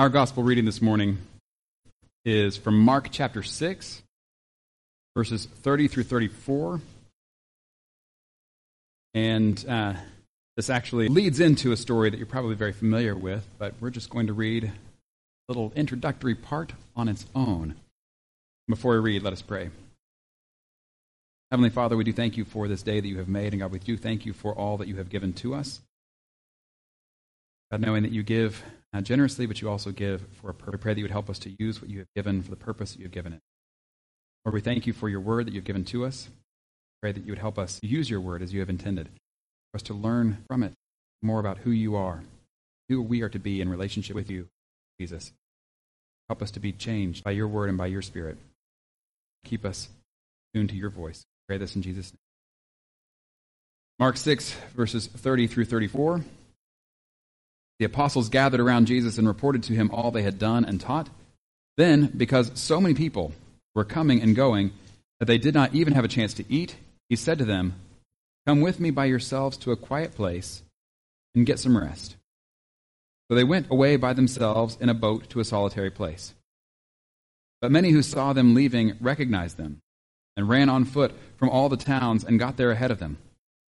Our gospel reading this morning is from Mark chapter 6, verses 30 through 34. And uh, this actually leads into a story that you're probably very familiar with, but we're just going to read a little introductory part on its own. Before we read, let us pray. Heavenly Father, we do thank you for this day that you have made, and God, we do thank you for all that you have given to us. God, knowing that you give generously, but you also give for a purpose. We pray that you would help us to use what you have given for the purpose that you have given it. Lord, we thank you for your word that you've given to us. Pray that you would help us use your word as you have intended, for us to learn from it more about who you are, who we are to be in relationship with you, Jesus. Help us to be changed by your word and by your spirit. Keep us tuned to your voice. Pray this in Jesus' name. Mark 6, verses 30 through 34. The apostles gathered around Jesus and reported to him all they had done and taught. Then, because so many people were coming and going that they did not even have a chance to eat, he said to them, Come with me by yourselves to a quiet place and get some rest. So they went away by themselves in a boat to a solitary place. But many who saw them leaving recognized them and ran on foot from all the towns and got there ahead of them.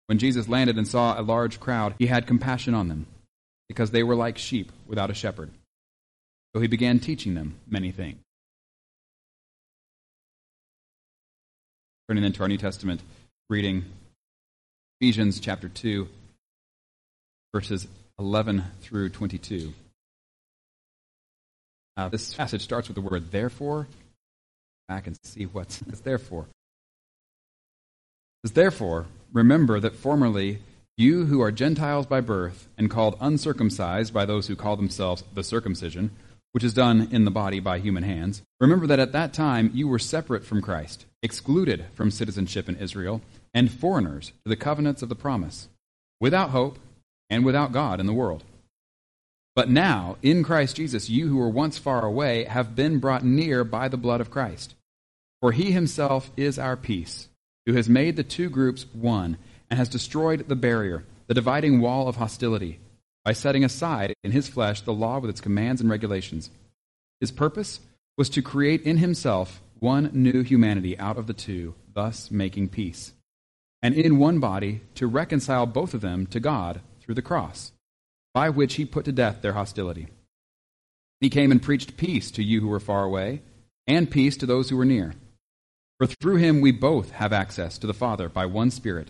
When Jesus landed and saw a large crowd, he had compassion on them because they were like sheep without a shepherd. So he began teaching them many things. Turning into our New Testament reading, Ephesians chapter 2, verses 11 through 22. Uh, this passage starts with the word therefore. Back and see what's it's therefore. It says, therefore, remember that formerly you who are Gentiles by birth and called uncircumcised by those who call themselves the circumcision, which is done in the body by human hands, remember that at that time you were separate from Christ, excluded from citizenship in Israel, and foreigners to the covenants of the promise, without hope and without God in the world. But now, in Christ Jesus, you who were once far away have been brought near by the blood of Christ. For he himself is our peace, who has made the two groups one and has destroyed the barrier, the dividing wall of hostility, by setting aside in his flesh the law with its commands and regulations. His purpose was to create in himself one new humanity out of the two, thus making peace. And in one body to reconcile both of them to God through the cross, by which he put to death their hostility. He came and preached peace to you who were far away, and peace to those who were near. For through him we both have access to the Father by one Spirit.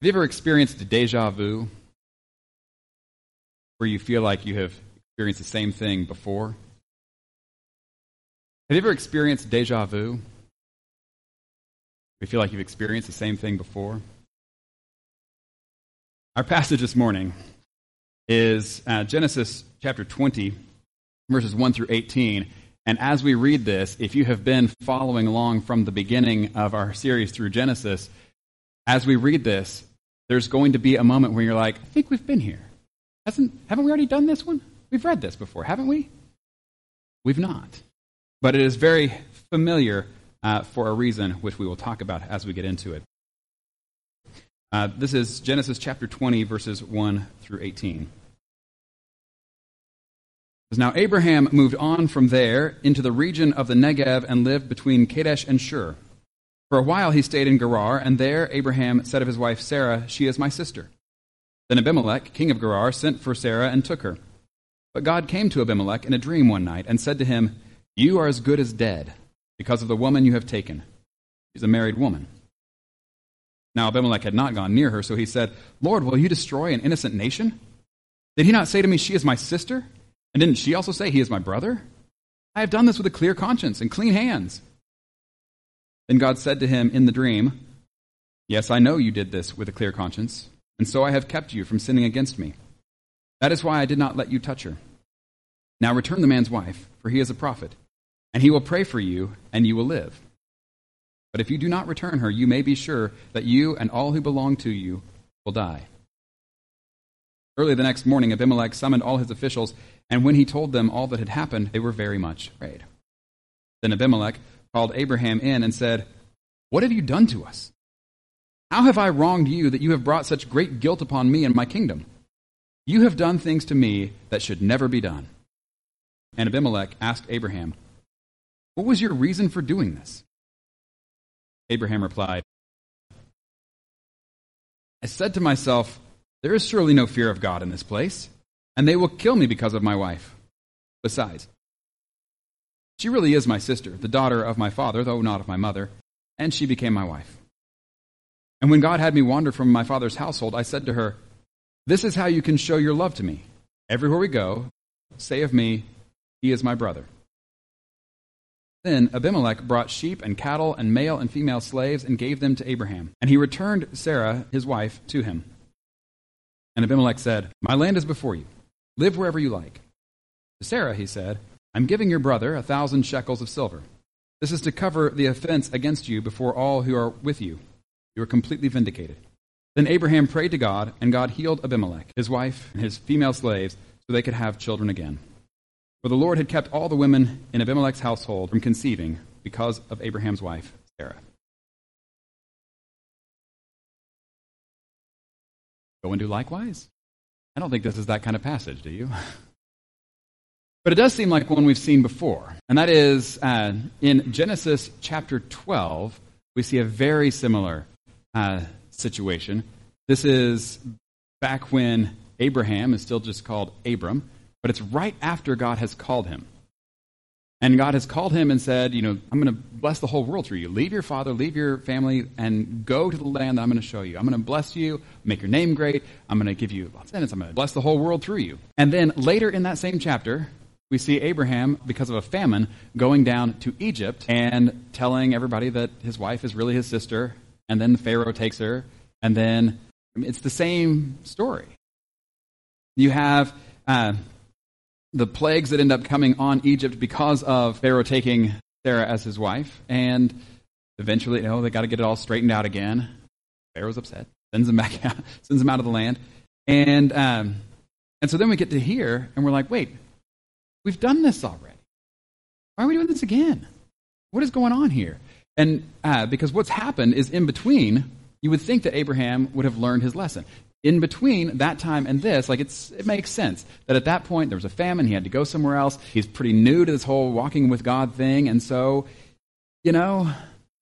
Have you ever experienced deja vu? Where you feel like you have experienced the same thing before? Have you ever experienced deja vu? You feel like you've experienced the same thing before? Our passage this morning is uh, Genesis chapter 20, verses 1 through 18. And as we read this, if you have been following along from the beginning of our series through Genesis, as we read this, there's going to be a moment where you're like, I think we've been here. Hasn't, haven't we already done this one? We've read this before, haven't we? We've not. But it is very familiar uh, for a reason, which we will talk about as we get into it. Uh, this is Genesis chapter 20, verses 1 through 18. Now Abraham moved on from there into the region of the Negev and lived between Kadesh and Shur. For a while he stayed in Gerar, and there Abraham said of his wife Sarah, She is my sister. Then Abimelech, king of Gerar, sent for Sarah and took her. But God came to Abimelech in a dream one night and said to him, You are as good as dead because of the woman you have taken. She's a married woman. Now Abimelech had not gone near her, so he said, Lord, will you destroy an innocent nation? Did he not say to me, She is my sister? And didn't she also say, He is my brother? I have done this with a clear conscience and clean hands. Then God said to him in the dream, Yes, I know you did this with a clear conscience, and so I have kept you from sinning against me. That is why I did not let you touch her. Now return the man's wife, for he is a prophet, and he will pray for you, and you will live. But if you do not return her, you may be sure that you and all who belong to you will die. Early the next morning, Abimelech summoned all his officials, and when he told them all that had happened, they were very much afraid. Then Abimelech called Abraham in and said, What have you done to us? How have I wronged you that you have brought such great guilt upon me and my kingdom? You have done things to me that should never be done. And Abimelech asked Abraham, What was your reason for doing this? Abraham replied, I said to myself, There is surely no fear of God in this place, and they will kill me because of my wife. Besides, she really is my sister, the daughter of my father, though not of my mother, and she became my wife. And when God had me wander from my father's household, I said to her, This is how you can show your love to me. Everywhere we go, say of me, He is my brother. Then Abimelech brought sheep and cattle and male and female slaves and gave them to Abraham. And he returned Sarah, his wife, to him. And Abimelech said, My land is before you. Live wherever you like. To Sarah, he said, I'm giving your brother a thousand shekels of silver. This is to cover the offense against you before all who are with you. You are completely vindicated. Then Abraham prayed to God, and God healed Abimelech, his wife, and his female slaves, so they could have children again. For the Lord had kept all the women in Abimelech's household from conceiving because of Abraham's wife, Sarah. Go and do likewise? I don't think this is that kind of passage, do you? But it does seem like one we've seen before. And that is uh, in Genesis chapter 12, we see a very similar uh, situation. This is back when Abraham is still just called Abram, but it's right after God has called him. And God has called him and said, You know, I'm going to bless the whole world through you. Leave your father, leave your family, and go to the land that I'm going to show you. I'm going to bless you, make your name great. I'm going to give you lots of sentence. I'm going to bless the whole world through you. And then later in that same chapter, we see Abraham, because of a famine, going down to Egypt and telling everybody that his wife is really his sister, and then Pharaoh takes her, and then it's the same story. You have uh, the plagues that end up coming on Egypt because of Pharaoh taking Sarah as his wife, and eventually, you know, they got to get it all straightened out again. Pharaoh's upset, sends him back out, sends him out of the land, and um, and so then we get to here, and we're like, wait, We've done this already. Why are we doing this again? What is going on here? And uh, because what's happened is in between, you would think that Abraham would have learned his lesson. In between that time and this, like it's, it makes sense that at that point there was a famine, he had to go somewhere else. He's pretty new to this whole walking with God thing, and so, you know,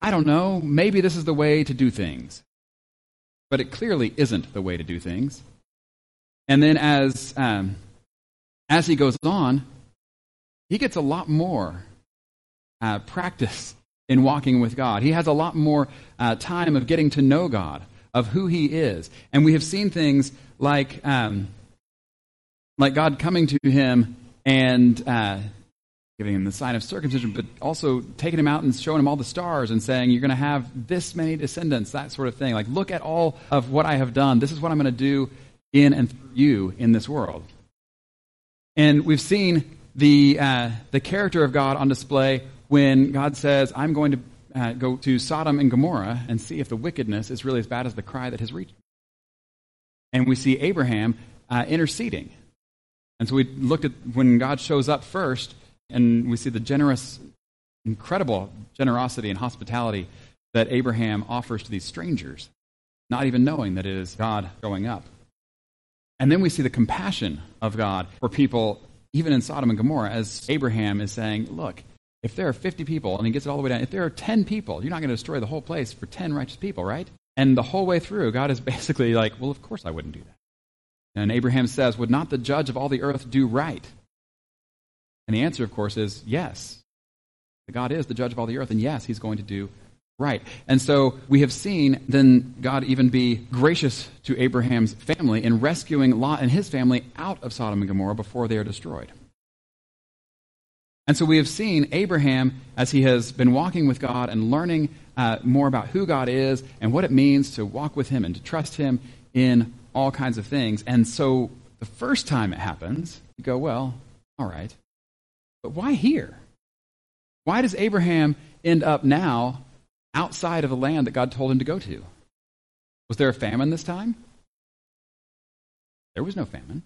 I don't know, maybe this is the way to do things. But it clearly isn't the way to do things. And then as, um, as he goes on, he gets a lot more uh, practice in walking with God. He has a lot more uh, time of getting to know God, of who He is. And we have seen things like, um, like God coming to him and uh, giving him the sign of circumcision, but also taking him out and showing him all the stars and saying, You're going to have this many descendants, that sort of thing. Like, look at all of what I have done. This is what I'm going to do in and through you in this world. And we've seen the, uh, the character of God on display when God says, I'm going to uh, go to Sodom and Gomorrah and see if the wickedness is really as bad as the cry that has reached. And we see Abraham uh, interceding. And so we looked at when God shows up first, and we see the generous, incredible generosity and hospitality that Abraham offers to these strangers, not even knowing that it is God going up. And then we see the compassion of God for people even in Sodom and Gomorrah, as Abraham is saying, look, if there are 50 people, and he gets it all the way down, if there are 10 people, you're not going to destroy the whole place for 10 righteous people, right? And the whole way through, God is basically like, well, of course I wouldn't do that. And Abraham says, would not the judge of all the earth do right? And the answer, of course, is yes. God is the judge of all the earth, and yes, he's going to do right. And so we have seen then God even be gracious to Abraham's family in rescuing Lot and his family out of Sodom and Gomorrah before they are destroyed. And so we have seen Abraham as he has been walking with God and learning uh, more about who God is and what it means to walk with him and to trust him in all kinds of things. And so the first time it happens, you go, well, all right. But why here? Why does Abraham end up now outside of the land that God told him to go to? Was there a famine this time? There was no famine.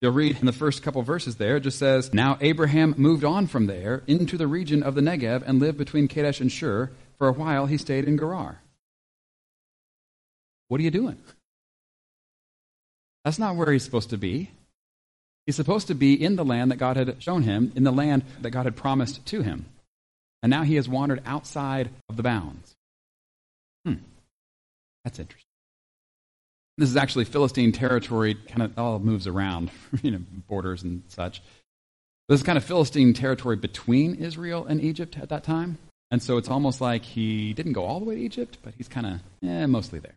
You'll read in the first couple verses there, it just says, Now Abraham moved on from there into the region of the Negev and lived between Kadesh and Shur. For a while he stayed in Gerar. What are you doing? That's not where he's supposed to be. He's supposed to be in the land that God had shown him, in the land that God had promised to him. And now he has wandered outside of the bounds. Hmm. That's interesting. This is actually Philistine territory, kind of all moves around, you know, borders and such. This is kind of Philistine territory between Israel and Egypt at that time. And so it's almost like he didn't go all the way to Egypt, but he's kind of eh, mostly there.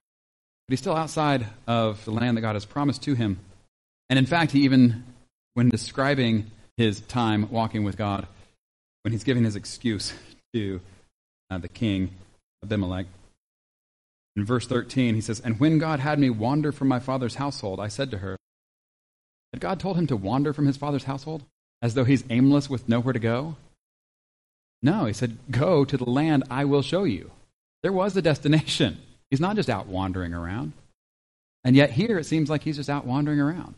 But he's still outside of the land that God has promised to him. And in fact, he even, when describing his time walking with God, when he's giving his excuse to uh, the king Abimelech, in verse 13, he says, And when God had me wander from my father's household, I said to her, Had God told him to wander from his father's household? As though he's aimless with nowhere to go? No, he said, Go to the land I will show you. There was a destination. He's not just out wandering around. And yet here it seems like he's just out wandering around.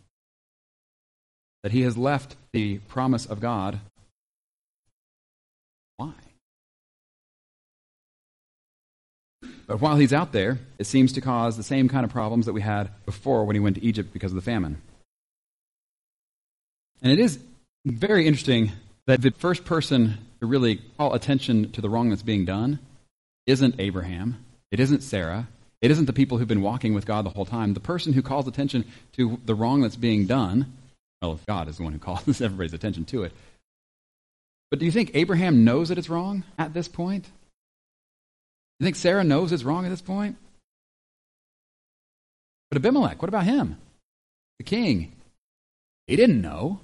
That he has left the promise of God. Why? But while he's out there, it seems to cause the same kind of problems that we had before when he went to Egypt because of the famine. And it is very interesting that the first person to really call attention to the wrong that's being done isn't Abraham, it isn't Sarah, it isn't the people who've been walking with God the whole time. The person who calls attention to the wrong that's being done, well, if God is the one who calls everybody's attention to it. But do you think Abraham knows that it's wrong at this point? Do you think Sarah knows it's wrong at this point? But Abimelech, what about him? The king. He didn't know.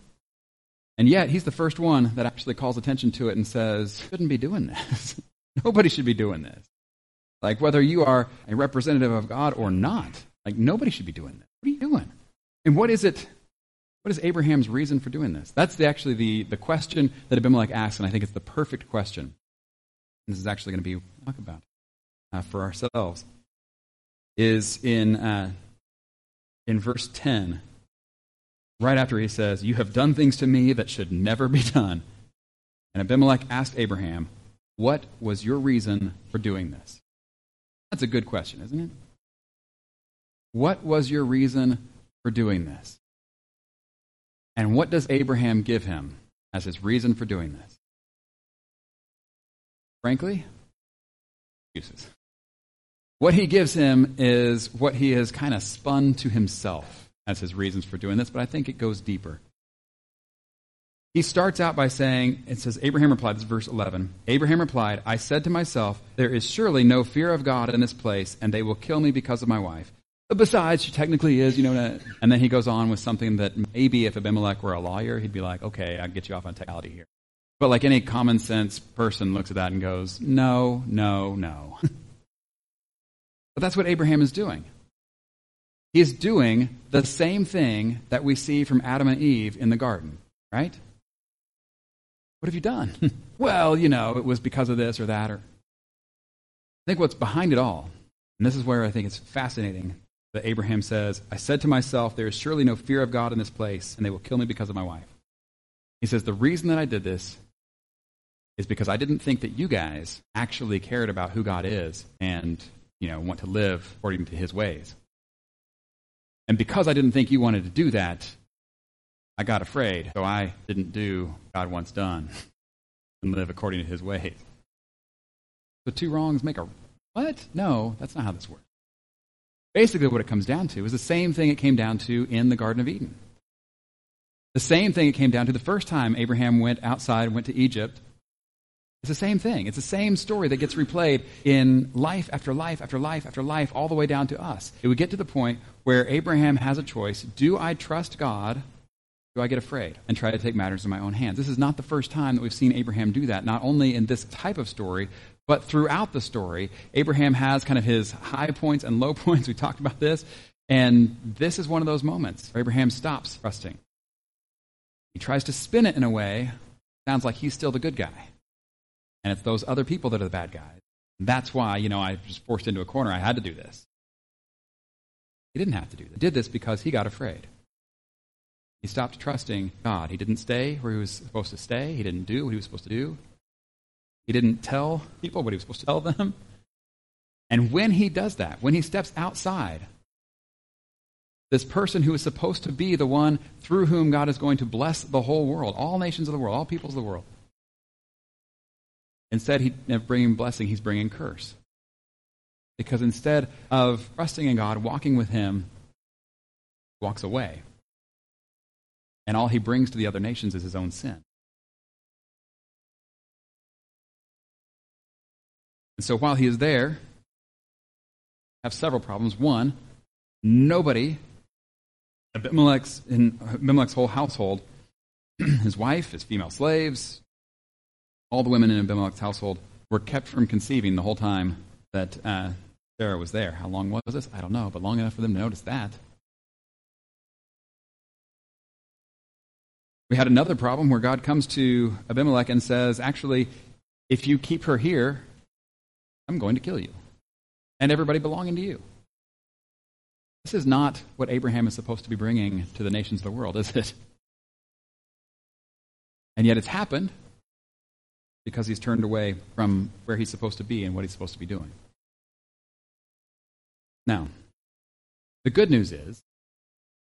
And yet, he's the first one that actually calls attention to it and says, shouldn't be doing this. nobody should be doing this. Like, whether you are a representative of God or not, like, nobody should be doing this. What are you doing? And what is it? What is Abraham's reason for doing this? That's the, actually the, the question that Abimelech asks, and I think it's the perfect question. And this is actually going to be talk about uh, for ourselves. Is in uh, in verse ten right after he says, You have done things to me that should never be done. And Abimelech asked Abraham, What was your reason for doing this? That's a good question, isn't it? What was your reason for doing this? And what does Abraham give him as his reason for doing this? Frankly, excuses. What he gives him is what he has kind of spun to himself as his reasons for doing this, but I think it goes deeper. He starts out by saying, it says, Abraham replied, this is verse 11. Abraham replied, I said to myself, there is surely no fear of God in this place, and they will kill me because of my wife. Besides, she technically is, you know, and then he goes on with something that maybe if Abimelech were a lawyer, he'd be like, okay, I'll get you off on technicality here. But like any common sense person looks at that and goes, no, no, no. but that's what Abraham is doing. He is doing the same thing that we see from Adam and Eve in the garden, right? What have you done? well, you know, it was because of this or that. Or I think what's behind it all, and this is where I think it's fascinating that Abraham says, I said to myself, there is surely no fear of God in this place, and they will kill me because of my wife. He says, the reason that I did this is because I didn't think that you guys actually cared about who God is and, you know, want to live according to his ways. And because I didn't think you wanted to do that, I got afraid. So I didn't do God wants done and live according to his ways. The two wrongs make a what? No, that's not how this works. Basically, what it comes down to is the same thing it came down to in the Garden of Eden. The same thing it came down to the first time Abraham went outside and went to Egypt it's the same thing. It's the same story that gets replayed in life after life after life after life, all the way down to us. It would get to the point where Abraham has a choice do I trust God? Do I get afraid and try to take matters in my own hands? This is not the first time that we've seen Abraham do that, not only in this type of story, but throughout the story. Abraham has kind of his high points and low points. We talked about this. And this is one of those moments where Abraham stops trusting. He tries to spin it in a way, sounds like he's still the good guy. And it's those other people that are the bad guys. That's why, you know, I was forced into a corner. I had to do this. He didn't have to do this. He did this because he got afraid. He stopped trusting God. He didn't stay where he was supposed to stay. He didn't do what he was supposed to do. He didn't tell people what he was supposed to tell them. And when he does that, when he steps outside, this person who is supposed to be the one through whom God is going to bless the whole world, all nations of the world, all peoples of the world, instead he, of bringing blessing, he's bringing curse. Because instead of trusting in God, walking with him, walks away. And all he brings to the other nations is his own sin. And so while he is there, have several problems. One, nobody, Abimelech's, in Abimelech's whole household, his wife, his female slaves, all the women in Abimelech's household were kept from conceiving the whole time that uh, Sarah was there. How long was this? I don't know, but long enough for them to notice that. We had another problem where God comes to Abimelech and says, Actually, if you keep her here, I'm going to kill you and everybody belonging to you. This is not what Abraham is supposed to be bringing to the nations of the world, is it? And yet it's happened because he's turned away from where he's supposed to be and what he's supposed to be doing. Now, the good news is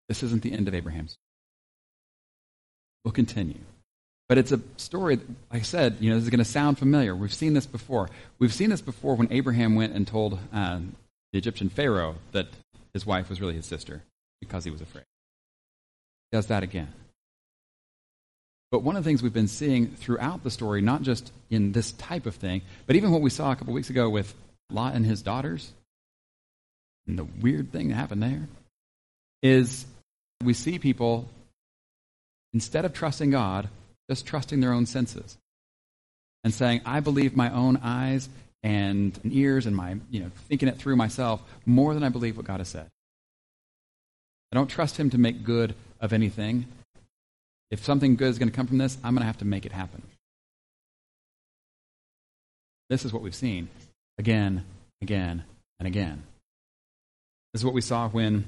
this isn't the end of Abraham's We'll continue. But it's a story, like I said, you know, this is going to sound familiar. We've seen this before. We've seen this before when Abraham went and told uh, the Egyptian Pharaoh that his wife was really his sister because he was afraid. He does that again. But one of the things we've been seeing throughout the story, not just in this type of thing, but even what we saw a couple weeks ago with Lot and his daughters, and the weird thing that happened there, is we see people instead of trusting God, just trusting their own senses and saying, I believe my own eyes and ears and my, you know, thinking it through myself more than I believe what God has said. I don't trust Him to make good of anything. If something good is going to come from this, I'm going to have to make it happen. This is what we've seen again, again, and again. This is what we saw when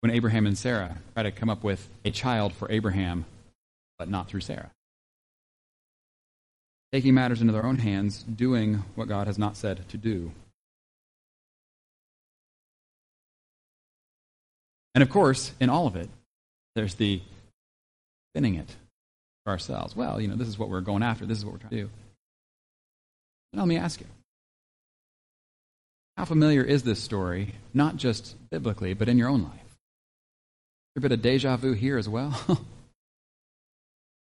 when Abraham and Sarah try to come up with a child for Abraham, but not through Sarah. Taking matters into their own hands, doing what God has not said to do. And of course, in all of it, there's the spinning it for ourselves. Well, you know, this is what we're going after, this is what we're trying to do. Now, let me ask you how familiar is this story, not just biblically, but in your own life? a bit of deja vu here as well.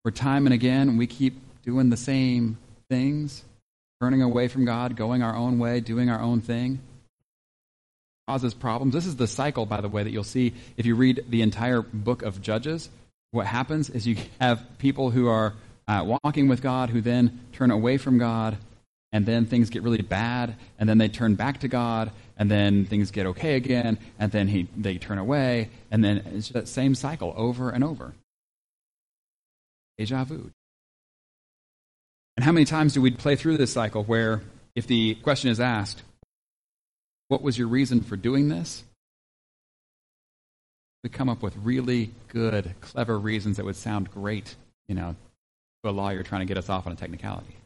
Where time and again we keep doing the same things, turning away from God, going our own way, doing our own thing. Causes problems. This is the cycle, by the way, that you'll see if you read the entire book of Judges. What happens is you have people who are uh, walking with God who then turn away from God, and then things get really bad, and then they turn back to God, and then things get okay again, and then he, they turn away, and then it's that same cycle over and over. Deja vu. And how many times do we play through this cycle where, if the question is asked, what was your reason for doing this? We come up with really good, clever reasons that would sound great, you know, to a lawyer trying to get us off on a technicality.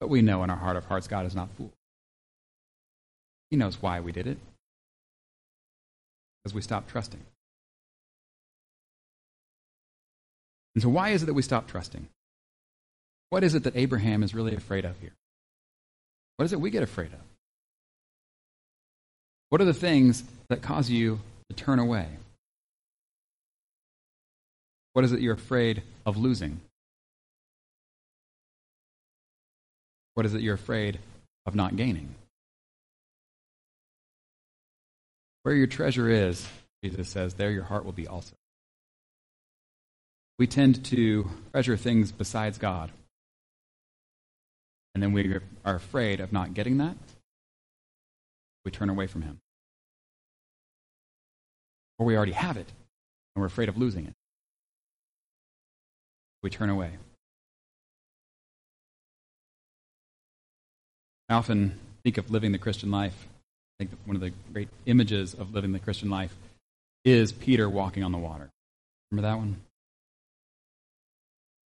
But we know in our heart of hearts God is not fooled. He knows why we did it. Because we stopped trusting. And so, why is it that we stop trusting? What is it that Abraham is really afraid of here? What is it we get afraid of? What are the things that cause you to turn away? What is it you're afraid of losing? What is it you're afraid of not gaining? Where your treasure is, Jesus says, there your heart will be also. We tend to treasure things besides God. And then we are afraid of not getting that. We turn away from Him. or we already have it and we're afraid of losing it. We turn away. I often think of living the Christian life. I think one of the great images of living the Christian life is Peter walking on the water. Remember that one?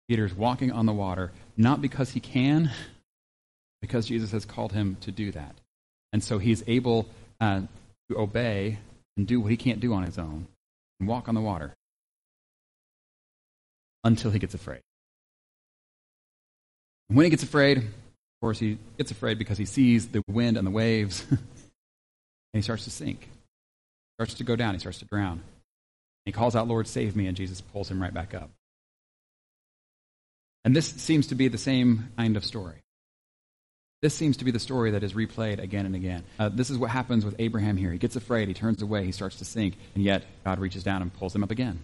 Peter's walking on the water, not because he can, because Jesus has called him to do that. And so he's able uh, to obey and do what he can't do on his own and walk on the water until he gets afraid. And when he gets afraid, of course, he gets afraid because he sees the wind and the waves, and he starts to sink. He starts to go down. He starts to drown. He calls out, Lord, save me, and Jesus pulls him right back up. And this seems to be the same kind of story. This seems to be the story that is replayed again and again. Uh, this is what happens with Abraham here. He gets afraid, he turns away, he starts to sink, and yet God reaches down and pulls him up again.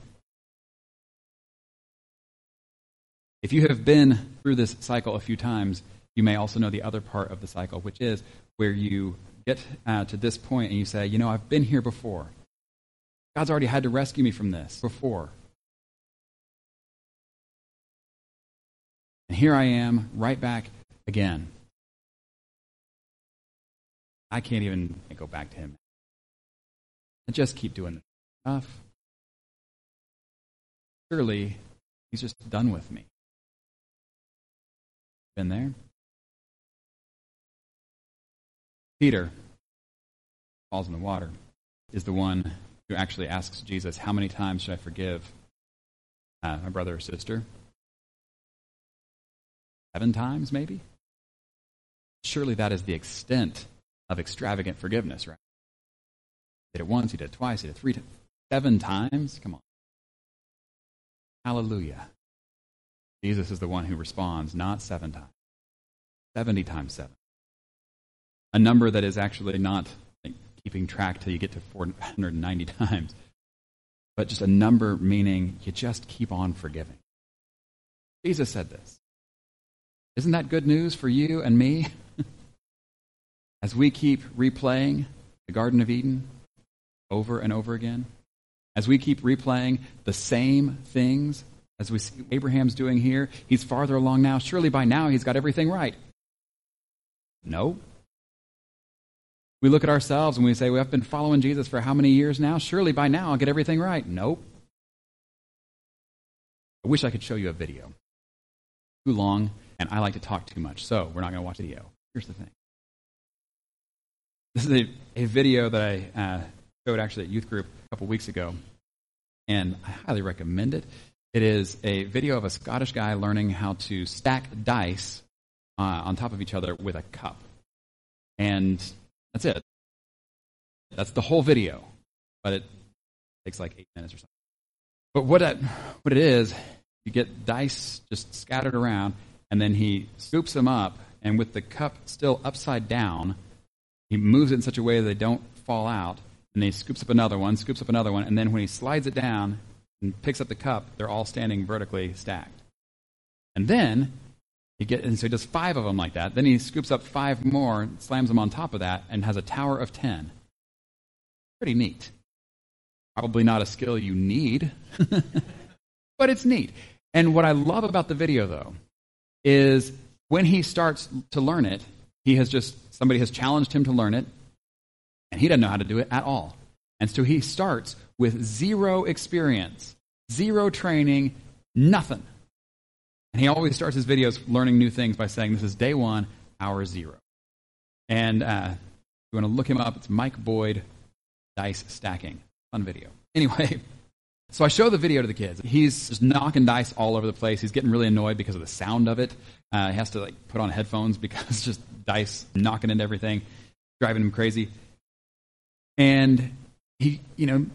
If you have been through this cycle a few times, you may also know the other part of the cycle, which is where you get uh, to this point and you say, You know, I've been here before. God's already had to rescue me from this before. And here I am, right back again. I can't even go back to him. I just keep doing stuff. Surely he's just done with me. Been there? Peter falls in the water, is the one who actually asks Jesus, How many times should I forgive uh, my brother or sister? Seven times, maybe? Surely that is the extent of extravagant forgiveness, right? He did it once, he did it twice, he did it three times, seven times? Come on. Hallelujah. Jesus is the one who responds, not seven times, 70 times seven. A number that is actually not keeping track till you get to 490 times, but just a number meaning you just keep on forgiving. Jesus said this. Isn't that good news for you and me? As we keep replaying the Garden of Eden over and over again, as we keep replaying the same things as we see Abraham's doing here, he's farther along now. Surely by now he's got everything right. No. We look at ourselves and we say, I've been following Jesus for how many years now? Surely by now I'll get everything right. Nope. I wish I could show you a video. Too long, and I like to talk too much, so we're not going to watch video. Here's the thing. This is a, a video that I uh, showed actually at youth group a couple weeks ago, and I highly recommend it. It is a video of a Scottish guy learning how to stack dice uh, on top of each other with a cup. And that's it. That's the whole video. But it takes like eight minutes or something. But what what it is, you get dice just scattered around, and then he scoops them up, and with the cup still upside down, he moves it in such a way that they don't fall out, and he scoops up another one, scoops up another one, and then when he slides it down and picks up the cup, they're all standing vertically stacked. And then he get, and so he does five of them like that. Then he scoops up five more, slams them on top of that, and has a tower of ten. Pretty neat. Probably not a skill you need, but it's neat. And what I love about the video, though, is when he starts to learn it, he has just, somebody has challenged him to learn it, and he doesn't know how to do it at all. And so he starts with zero experience, zero training, nothing. And he always starts his videos learning new things by saying, This is day one, hour zero. And uh, you want to look him up, it's Mike Boyd Dice Stacking. Fun video. Anyway, so I show the video to the kids. He's just knocking dice all over the place. He's getting really annoyed because of the sound of it. Uh, he has to like put on headphones because just dice knocking into everything, driving him crazy. And he, you know,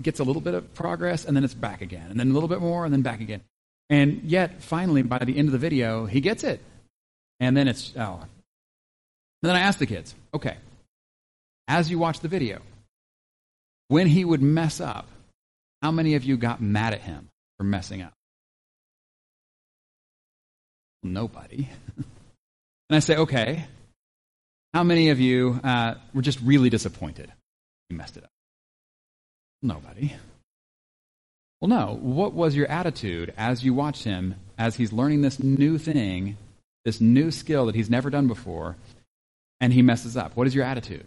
gets a little bit of progress, and then it's back again, and then a little bit more, and then back again. And yet, finally, by the end of the video, he gets it. And then it's, oh. And then I ask the kids, okay, as you watch the video, when he would mess up, how many of you got mad at him for messing up? Nobody. and I say, okay, how many of you uh, were just really disappointed you messed it up? Nobody. Well, no. What was your attitude as you watched him as he's learning this new thing, this new skill that he's never done before, and he messes up? What is your attitude?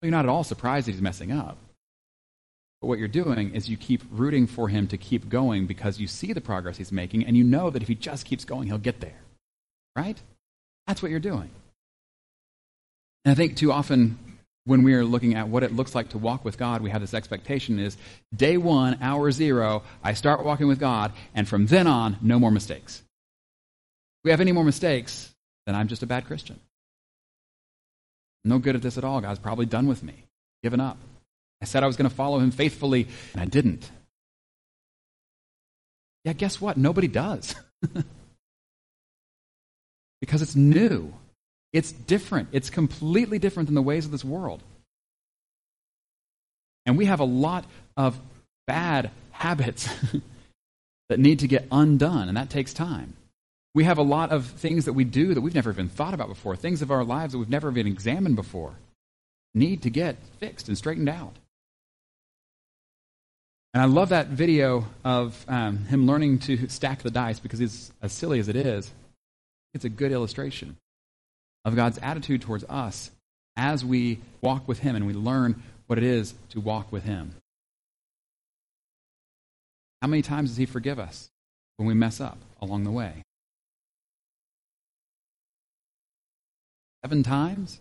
Well, you're not at all surprised that he's messing up. But what you're doing is you keep rooting for him to keep going because you see the progress he's making and you know that if he just keeps going, he'll get there. Right? That's what you're doing. And I think too often when we are looking at what it looks like to walk with God, we have this expectation is day one, hour zero, I start walking with God, and from then on, no more mistakes. If we have any more mistakes, then I'm just a bad Christian. No good at this at all. God's probably done with me, given up. I said I was going to follow him faithfully, and I didn't. Yeah, guess what? Nobody does. because it's new. It's different. It's completely different than the ways of this world. And we have a lot of bad habits that need to get undone, and that takes time. We have a lot of things that we do that we've never even thought about before, things of our lives that we've never even examined before, need to get fixed and straightened out. And I love that video of um, him learning to stack the dice because it's as silly as it is. It's a good illustration of God's attitude towards us as we walk with Him and we learn what it is to walk with Him. How many times does He forgive us when we mess up along the way? Seven times?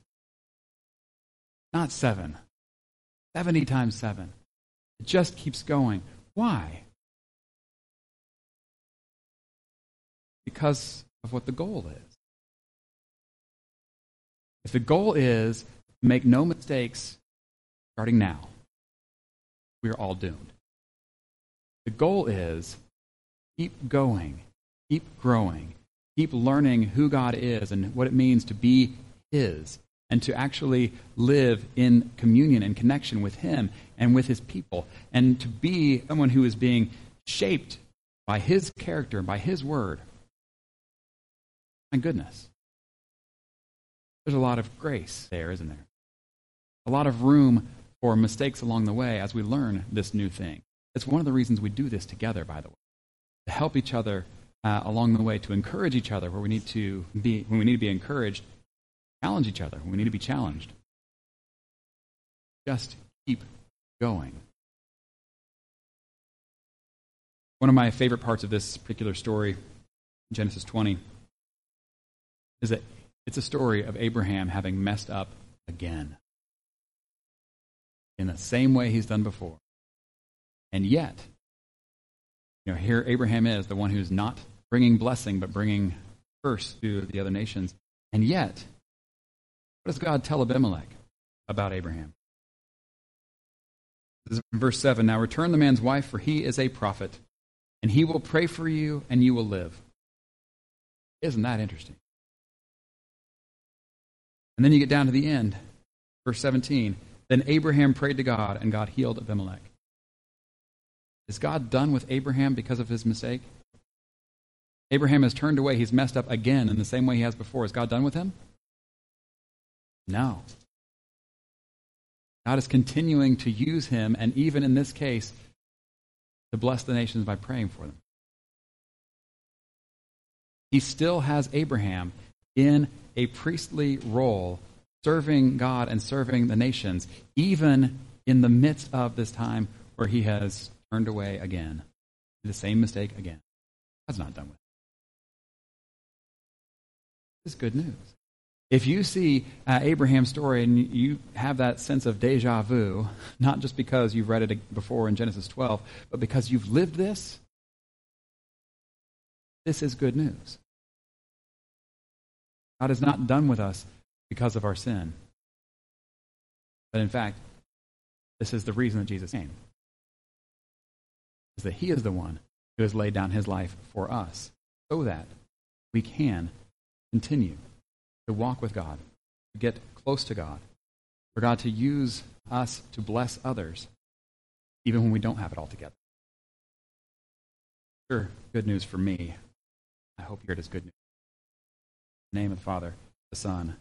Not seven. 70 times seven. It just keeps going. Why? Because of what the goal is. If the goal is make no mistakes starting now, we are all doomed. The goal is keep going, keep growing, keep learning who God is and what it means to be His, and to actually live in communion and connection with Him and with His people, and to be someone who is being shaped by His character, and by His word. My goodness. There's a lot of grace there, isn't there? A lot of room for mistakes along the way as we learn this new thing. It's one of the reasons we do this together, by the way, to help each other uh, along the way, to encourage each other where we need to be, when we need to be encouraged, challenge each other we need to be challenged. Just keep going. One of my favorite parts of this particular story, Genesis 20, is that it's a story of Abraham having messed up again in the same way he's done before. And yet, you know, here Abraham is the one who's not bringing blessing, but bringing curse to the other nations. And yet, what does God tell Abimelech about Abraham? This is verse 7 Now return the man's wife, for he is a prophet, and he will pray for you, and you will live. Isn't that interesting? And then you get down to the end, verse 17. Then Abraham prayed to God, and God healed Abimelech. Is God done with Abraham because of his mistake? Abraham has turned away. He's messed up again in the same way he has before. Is God done with him? No. God is continuing to use him, and even in this case, to bless the nations by praying for them. He still has Abraham in a priestly role, serving God and serving the nations, even in the midst of this time where he has turned away again. The same mistake again. God's not done with it. This is good news. If you see uh, Abraham's story and you have that sense of deja vu, not just because you've read it before in Genesis 12, but because you've lived this, this is good news. God is not done with us because of our sin. But in fact, this is the reason that Jesus came. Is that he is the one who has laid down his life for us so that we can continue to walk with God, to get close to God, for God to use us to bless others, even when we don't have it all together. Sure, good news for me. I hope you hear it is good news name of the Father, the Son,